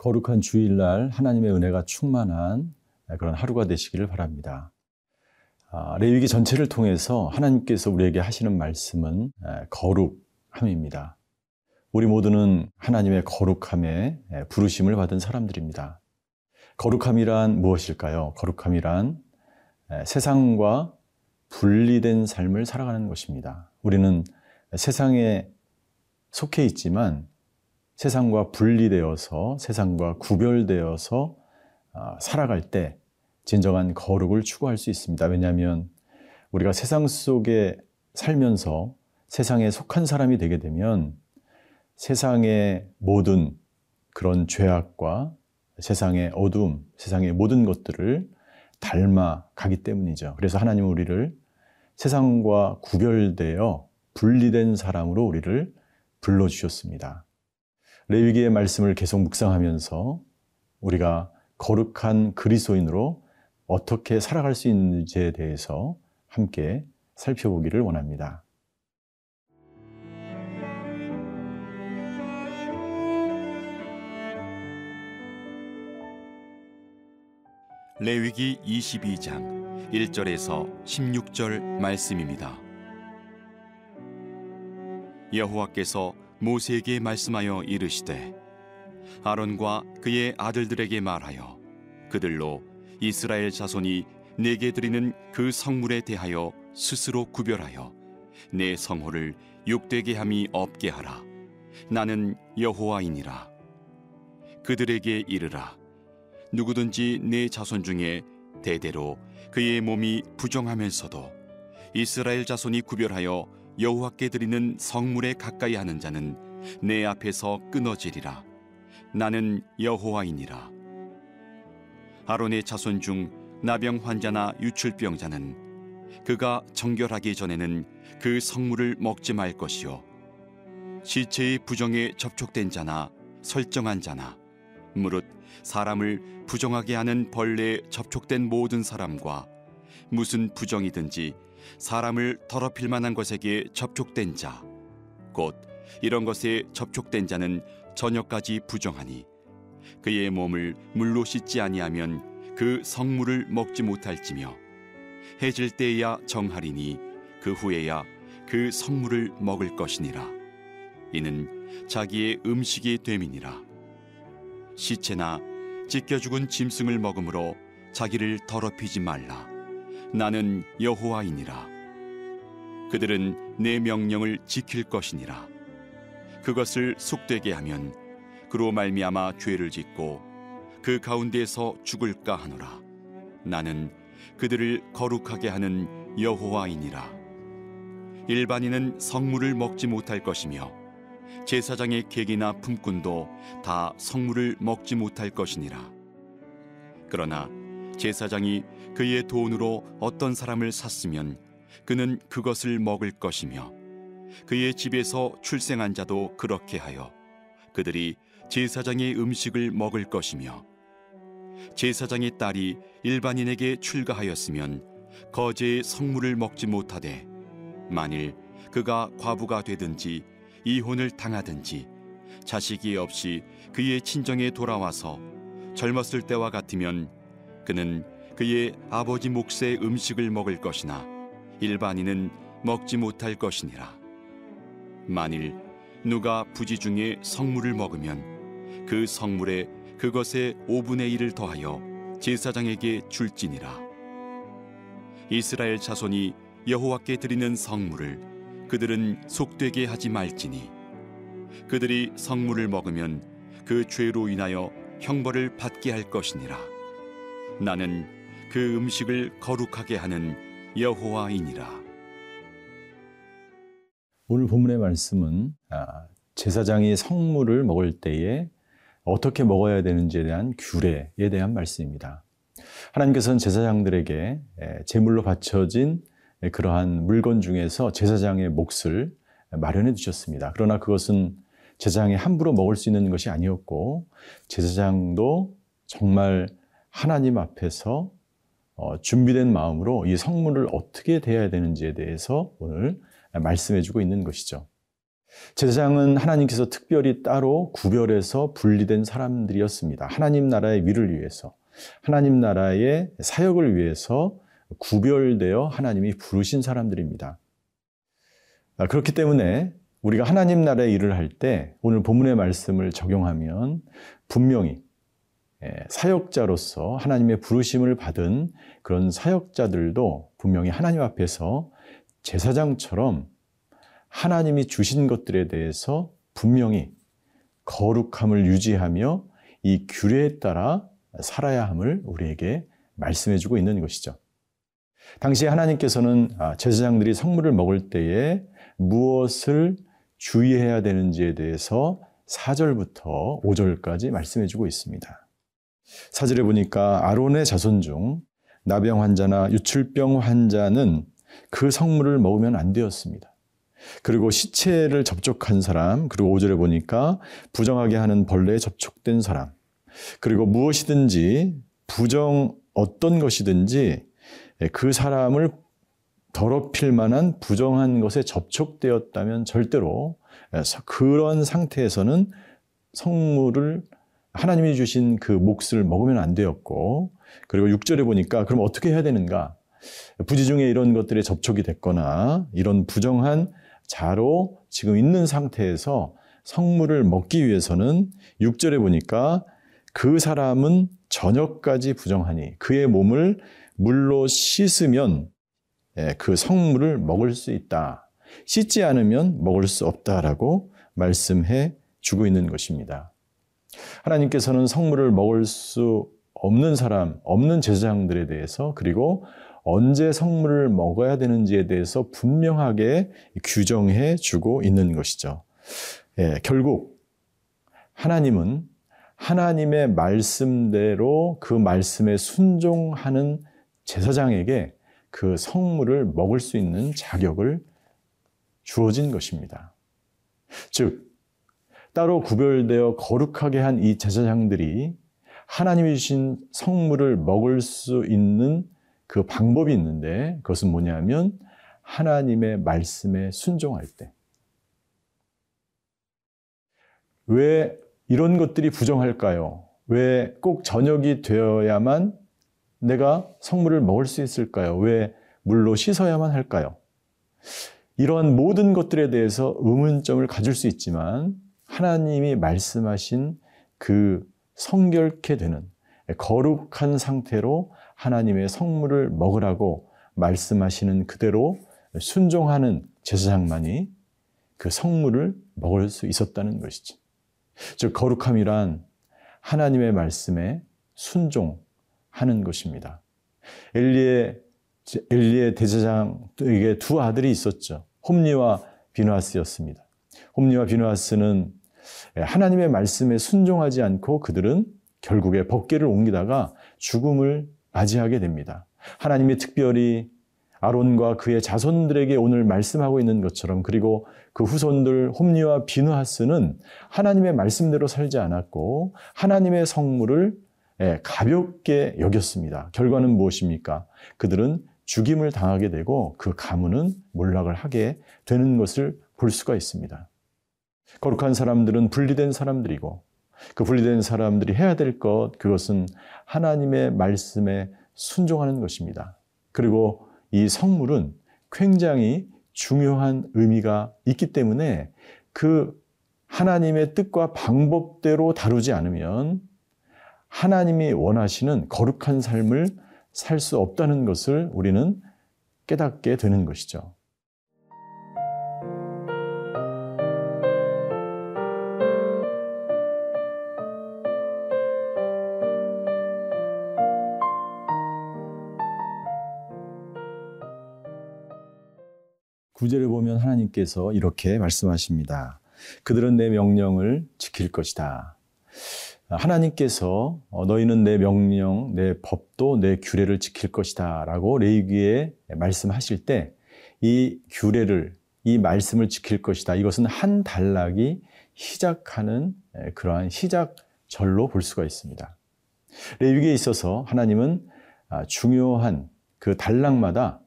거룩한 주일날 하나님의 은혜가 충만한 그런 하루가 되시기를 바랍니다. 아, 레위기 전체를 통해서 하나님께서 우리에게 하시는 말씀은 거룩함입니다. 우리 모두는 하나님의 거룩함에 부르심을 받은 사람들입니다. 거룩함이란 무엇일까요? 거룩함이란 세상과 분리된 삶을 살아가는 것입니다. 우리는 세상에 속해 있지만 세상과 분리되어서 세상과 구별되어서 아, 살아갈 때 진정한 거룩을 추구할 수 있습니다. 왜냐하면 우리가 세상 속에 살면서 세상에 속한 사람이 되게 되면 세상의 모든 그런 죄악과 세상의 어둠, 세상의 모든 것들을 닮아 가기 때문이죠. 그래서 하나님 우리를 세상과 구별되어 분리된 사람으로 우리를 불러주셨습니다. 레위기의 말씀을 계속 묵상하면서 우리가 거룩한 그리스도인으로 어떻게 살아갈 수 있는지에 대해서 함께 살펴보기를 원합니다. 레위기 22장 1절에서 16절 말씀입니다. 여호와께서 모세에게 말씀하여 이르시되 아론과 그의 아들들에게 말하여 그들로 이스라엘 자손이 내게 드리는 그 성물에 대하여 스스로 구별하여 내 성호를 욕되게 함이 없게 하라. 나는 여호와이니라. 그들에게 이르라. 누구든지 내 자손 중에 대대로 그의 몸이 부정하면서도 이스라엘 자손이 구별하여 여호와께 드리는 성물에 가까이 하는 자는 내 앞에서 끊어지리라. 나는 여호와이니라. 아론의 자손 중 나병 환자나 유출병자는 그가 정결하기 전에는 그 성물을 먹지 말 것이요. 시체의 부정에 접촉된 자나 설정한 자나 무릇 사람을 부정하게 하는 벌레에 접촉된 모든 사람과 무슨 부정이든지 사람을 더럽힐 만한 것에게 접촉된 자, 곧 이런 것에 접촉된 자는 저녁까지 부정하니 그의 몸을 물로 씻지 아니하면 그 성물을 먹지 못할지며 해질 때야 정하리니 그 후에야 그 성물을 먹을 것이니라. 이는 자기의 음식이 됨이니라. 시체나 찢겨 죽은 짐승을 먹음으로 자기를 더럽히지 말라. 나는 여호와이니라. 그들은 내 명령을 지킬 것이니라. 그것을 속되게 하면 그로 말미암아 죄를 짓고 그 가운데서 죽을까 하노라. 나는 그들을 거룩하게 하는 여호와이니라. 일반인은 성물을 먹지 못할 것이며 제사장의 객이나 품꾼도 다 성물을 먹지 못할 것이니라. 그러나 제사장이 그의 돈으로 어떤 사람을 샀으면 그는 그것을 먹을 것이며 그의 집에서 출생한 자도 그렇게 하여 그들이 제사장의 음식을 먹을 것이며 제사장의 딸이 일반인에게 출가하였으면 거제의 성물을 먹지 못하되 만일 그가 과부가 되든지 이혼을 당하든지 자식이 없이 그의 친정에 돌아와서 젊었을 때와 같으면 그는 그의 아버지 몫의 음식을 먹을 것이나 일반인은 먹지 못할 것이니라. 만일 누가 부지 중에 성물을 먹으면 그 성물에 그것의 5분의 1을 더하여 제사장에게 줄지니라. 이스라엘 자손이 여호와께 드리는 성물을 그들은 속되게 하지 말지니 그들이 성물을 먹으면 그 죄로 인하여 형벌을 받게 할 것이니라. 나는 그 음식을 거룩하게 하는 여호와이니라. 오늘 본문의 말씀은 아, 제사장이 성물을 먹을 때에 어떻게 먹어야 되는지에 대한 규례에 대한 말씀입니다. 하나님께서는 제사장들에게 제물로 바쳐진 그러한 물건 중에서 제사장의 몫을 마련해 주셨습니다. 그러나 그것은 제사장이 함부로 먹을 수 있는 것이 아니었고 제사장도 정말 하나님 앞에서 어, 준비된 마음으로 이 성물을 어떻게 대해야 되는지에 대해서 오늘 말씀해 주고 있는 것이죠. 제사장은 하나님께서 특별히 따로 구별해서 분리된 사람들이었습니다. 하나님 나라의 위를 위해서, 하나님 나라의 사역을 위해서 구별되어 하나님이 부르신 사람들입니다. 아, 그렇기 때문에 우리가 하나님 나라의 일을 할 때 오늘 본문의 말씀을 적용하면 분명히 예, 사역자로서 하나님의 부르심을 받은 그런 사역자들도 분명히 하나님 앞에서 제사장처럼 하나님이 주신 것들에 대해서 분명히 거룩함을 유지하며 이 규례에 따라 살아야 함을 우리에게 말씀해 주고 있는 것이죠. 당시 하나님께서는 아, 제사장들이 성물을 먹을 때에 무엇을 주의해야 되는지에 대해서 4절부터 5절까지 말씀해 주고 있습니다. 4절에 보니까 아론의 자손 중 나병 환자나 유출병 환자는 그 성물을 먹으면 안 되었습니다. 그리고 시체를 접촉한 사람, 그리고 5절에 보니까 부정하게 하는 벌레에 접촉된 사람, 그리고 무엇이든지 부정 어떤 것이든지 그 사람을 더럽힐 만한 부정한 것에 접촉되었다면 절대로 그런 상태에서는 성물을 하나님이 주신 그 몫을 먹으면 안 되었고 그리고 6절에 보니까 그럼 어떻게 해야 되는가? 부지 중에 이런 것들에 접촉이 됐거나 이런 부정한 자로 지금 있는 상태에서 성물을 먹기 위해서는 6절에 보니까 그 사람은 저녁까지 부정하니 그의 몸을 물로 씻으면 예, 그 성물을 먹을 수 있다. 씻지 않으면 먹을 수 없다라고 말씀해 주고 있는 것입니다. 하나님께서는 성물을 먹을 수 없는 사람, 없는 제사장들에 대해서 그리고 언제 성물을 먹어야 되는지에 대해서 분명하게 규정해 주고 있는 것이죠. 예, 결국 하나님은 하나님의 말씀대로 그 말씀에 순종하는 제사장에게 그 성물을 먹을 수 있는 자격을 주어진 것입니다. 즉, 따로 구별되어 거룩하게 한 이 제사장들이 하나님이 주신 성물을 먹을 수 있는 그 방법이 있는데 그것은 뭐냐면 하나님의 말씀에 순종할 때. 왜 이런 것들이 부정할까요? 왜 꼭 저녁이 되어야만 내가 성물을 먹을 수 있을까요? 왜 물로 씻어야만 할까요? 이러한 모든 것들에 대해서 의문점을 가질 수 있지만 하나님이 말씀하신 그 성결케 되는 거룩한 상태로 하나님의 성물을 먹으라고 말씀하시는 그대로 순종하는 제사장만이 그 성물을 먹을 수 있었다는 것이죠. 즉 거룩함이란 하나님의 말씀에 순종하는 것입니다. 엘리의 엘리의 대제장에게 두 아들이 있었죠. 홈리와 비누아스였습니다. 홈리와 비누아스는 하나님의 말씀에 순종하지 않고 그들은 결국에 법계를 옮기다가 죽음을 맞이하게 됩니다. 하나님이 특별히 아론과 그의 자손들에게 오늘 말씀하고 있는 것처럼 그리고 그 후손들 홈리와 비누하스는 하나님의 말씀대로 살지 않았고 하나님의 성물을 가볍게 여겼습니다. 결과는 무엇입니까? 그들은 죽임을 당하게 되고 그 가문은 몰락을 하게 되는 것을 볼 수가 있습니다. 거룩한 사람들은 분리된 사람들이고 그 분리된 사람들이 해야 될 것, 그것은 하나님의 말씀에 순종하는 것입니다. 그리고 이 성물은 굉장히 중요한 의미가 있기 때문에 그 하나님의 뜻과 방법대로 다루지 않으면 하나님이 원하시는 거룩한 삶을 살 수 없다는 것을 우리는 깨닫게 되는 것이죠. 구절을 보면 하나님께서 이렇게 말씀하십니다. 그들은 내 명령을 지킬 것이다. 하나님께서 어, 너희는 내 명령, 내 법도 내 규례를 지킬 것이다 라고 레위기에 말씀하실 때 이 규례를, 이 말씀을 지킬 것이다. 이것은 한 단락이 시작하는 그러한 시작절로 볼 수가 있습니다. 레위기에 있어서 하나님은 아, 중요한 그 단락마다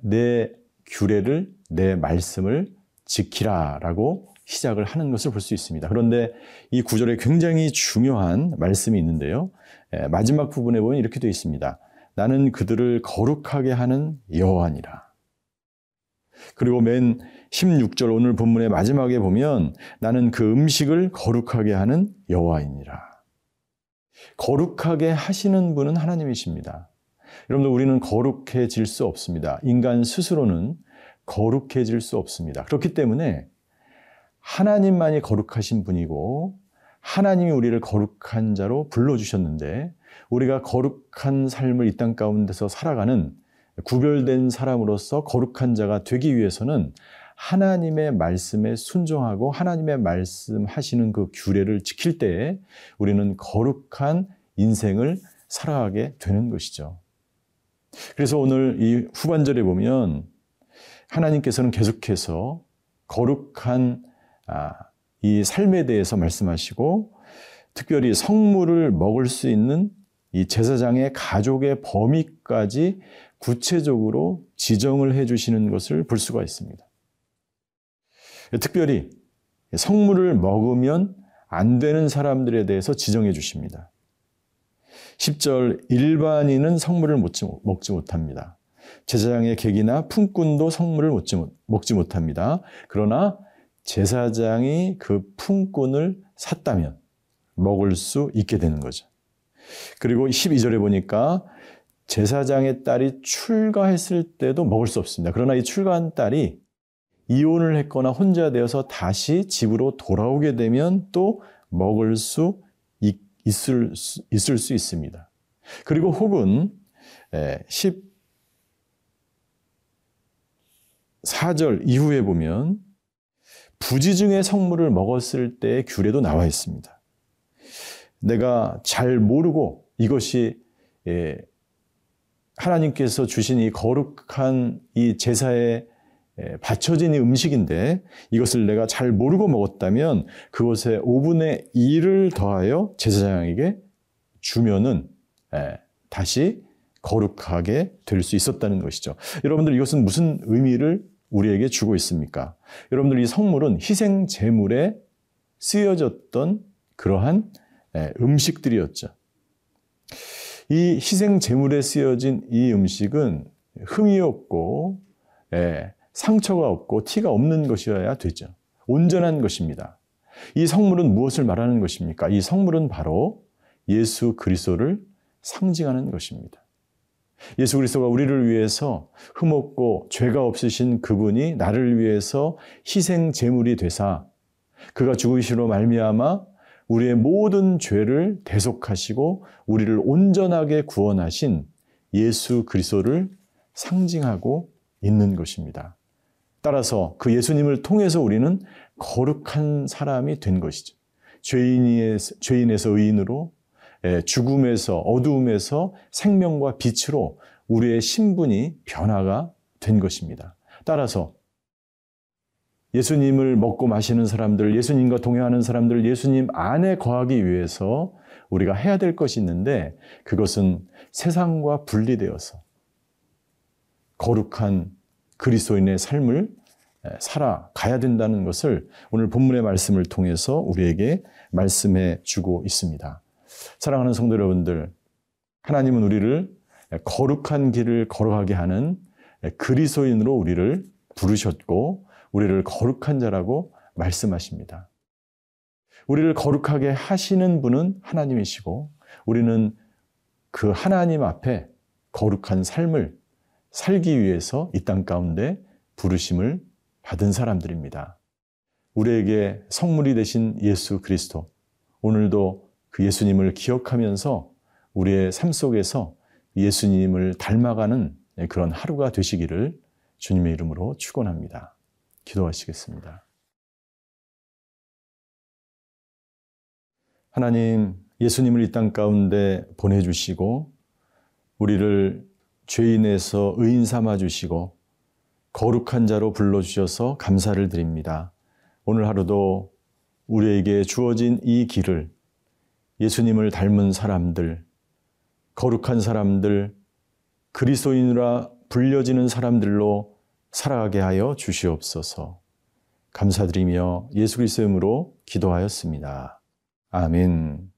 내 규례를, 내 말씀을 지키라라고 시작을 하는 것을 볼 수 있습니다. 그런데 이 구절에 굉장히 중요한 말씀이 있는데요. 마지막 부분에 보면 이렇게 되어 있습니다. 나는 그들을 거룩하게 하는 여호와니라. 그리고 맨 16절 오늘 본문의 마지막에 보면 나는 그 음식을 거룩하게 하는 여호와이니라. 거룩하게 하시는 분은 하나님이십니다. 여러분들 우리는 거룩해질 수 없습니다. 인간 스스로는 거룩해질 수 없습니다. 그렇기 때문에 하나님만이 거룩하신 분이고 하나님이 우리를 거룩한 자로 불러주셨는데 우리가 거룩한 삶을 이 땅 가운데서 살아가는 구별된 사람으로서 거룩한 자가 되기 위해서는 하나님의 말씀에 순종하고 하나님의 말씀하시는 그 규례를 지킬 때에 우리는 거룩한 인생을 살아가게 되는 것이죠. 그래서 오늘 이 후반절에 보면 하나님께서는 계속해서 거룩한 아, 이 삶에 대해서 말씀하시고 특별히 성물을 먹을 수 있는 이 제사장의 가족의 범위까지 구체적으로 지정을 해 주시는 것을 볼 수가 있습니다. 특별히 성물을 먹으면 안 되는 사람들에 대해서 지정해 주십니다. 10절 일반인은 성물을 먹지 못합니다. 제사장의 객이나 품꾼도 성물을 먹지 못합니다. 그러나 제사장이 그 품꾼을 샀다면 먹을 수 있게 되는 거죠. 그리고 12절에 보니까 제사장의 딸이 출가했을 때도 먹을 수 없습니다. 그러나 이 출가한 딸이 이혼을 했거나 혼자 되어서 다시 집으로 돌아오게 되면 또 먹을 수 있을, 수, 있을 수 있습니다. 그리고 혹은 14절 이후에 보면 부지중의 성물을 먹었을 때의 규례도 나와 있습니다. 내가 잘 모르고 이것이 하나님께서 주신 이 거룩한 이 제사에 바쳐진 이 음식인데 이것을 내가 잘 모르고 먹었다면 그것에 5분의 1을 더하여 제사장에게 주면은 다시 거룩하게 될 수 있었다는 것이죠. 여러분들 이것은 무슨 의미를 우리에게 주고 있습니까? 여러분들 이 성물은 희생 제물에 쓰여졌던 그러한 음식들이었죠. 이 희생 제물에 쓰여진 이 음식은 흠이 없고 예, 상처가 없고 티가 없는 것이어야 되죠. 온전한 것입니다. 이 성물은 무엇을 말하는 것입니까? 이 성물은 바로 예수 그리스도를 상징하는 것입니다. 예수 그리스도가 우리를 위해서 흠없고 죄가 없으신 그분이 나를 위해서 희생 제물이 되사 그가 죽으시로 말미암아 우리의 모든 죄를 대속하시고 우리를 온전하게 구원하신 예수 그리스도를 상징하고 있는 것입니다. 따라서 그 예수님을 통해서 우리는 거룩한 사람이 된 것이죠. 죄인에서, 죄인에서 의인으로 예, 죽음에서 어두움에서 생명과 빛으로 우리의 신분이 변화가 된 것입니다. 따라서 예수님을 먹고 마시는 사람들, 예수님과 동행하는 사람들, 예수님 안에 거하기 위해서 우리가 해야 될 것이 있는데 그것은 세상과 분리되어서 거룩한 그리스도인의 삶을 살아가야 된다는 것을 오늘 본문의 말씀을 통해서 우리에게 말씀해 주고 있습니다. 사랑하는 성도 여러분들, 하나님은 우리를 거룩한 길을 걸어가게 하는 그리스도인으로 우리를 부르셨고 우리를 거룩한 자라고 말씀하십니다. 우리를 거룩하게 하시는 분은 하나님이시고 우리는 그 하나님 앞에 거룩한 삶을 살기 위해서 이 땅 가운데 부르심을 받은 사람들입니다. 우리에게 성물이 되신 예수 그리스도, 오늘도 그 예수님을 기억하면서 우리의 삶 속에서 예수님을 닮아가는 그런 하루가 되시기를 주님의 이름으로 축원합니다. 기도하시겠습니다. 하나님, 예수님을 이 땅 가운데 보내주시고, 우리를 죄인에서 의인 삼아 주시고, 거룩한 자로 불러 주셔서 감사를 드립니다. 오늘 하루도 우리에게 주어진 이 길을 예수님을 닮은 사람들, 거룩한 사람들, 그리스도인으로 불려지는 사람들로 살아가게 하여 주시옵소서. 감사드리며 예수 그리스도의 이름으로 기도하였습니다. 아멘.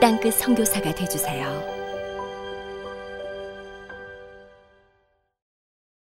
땅끝 성교사가 되주세요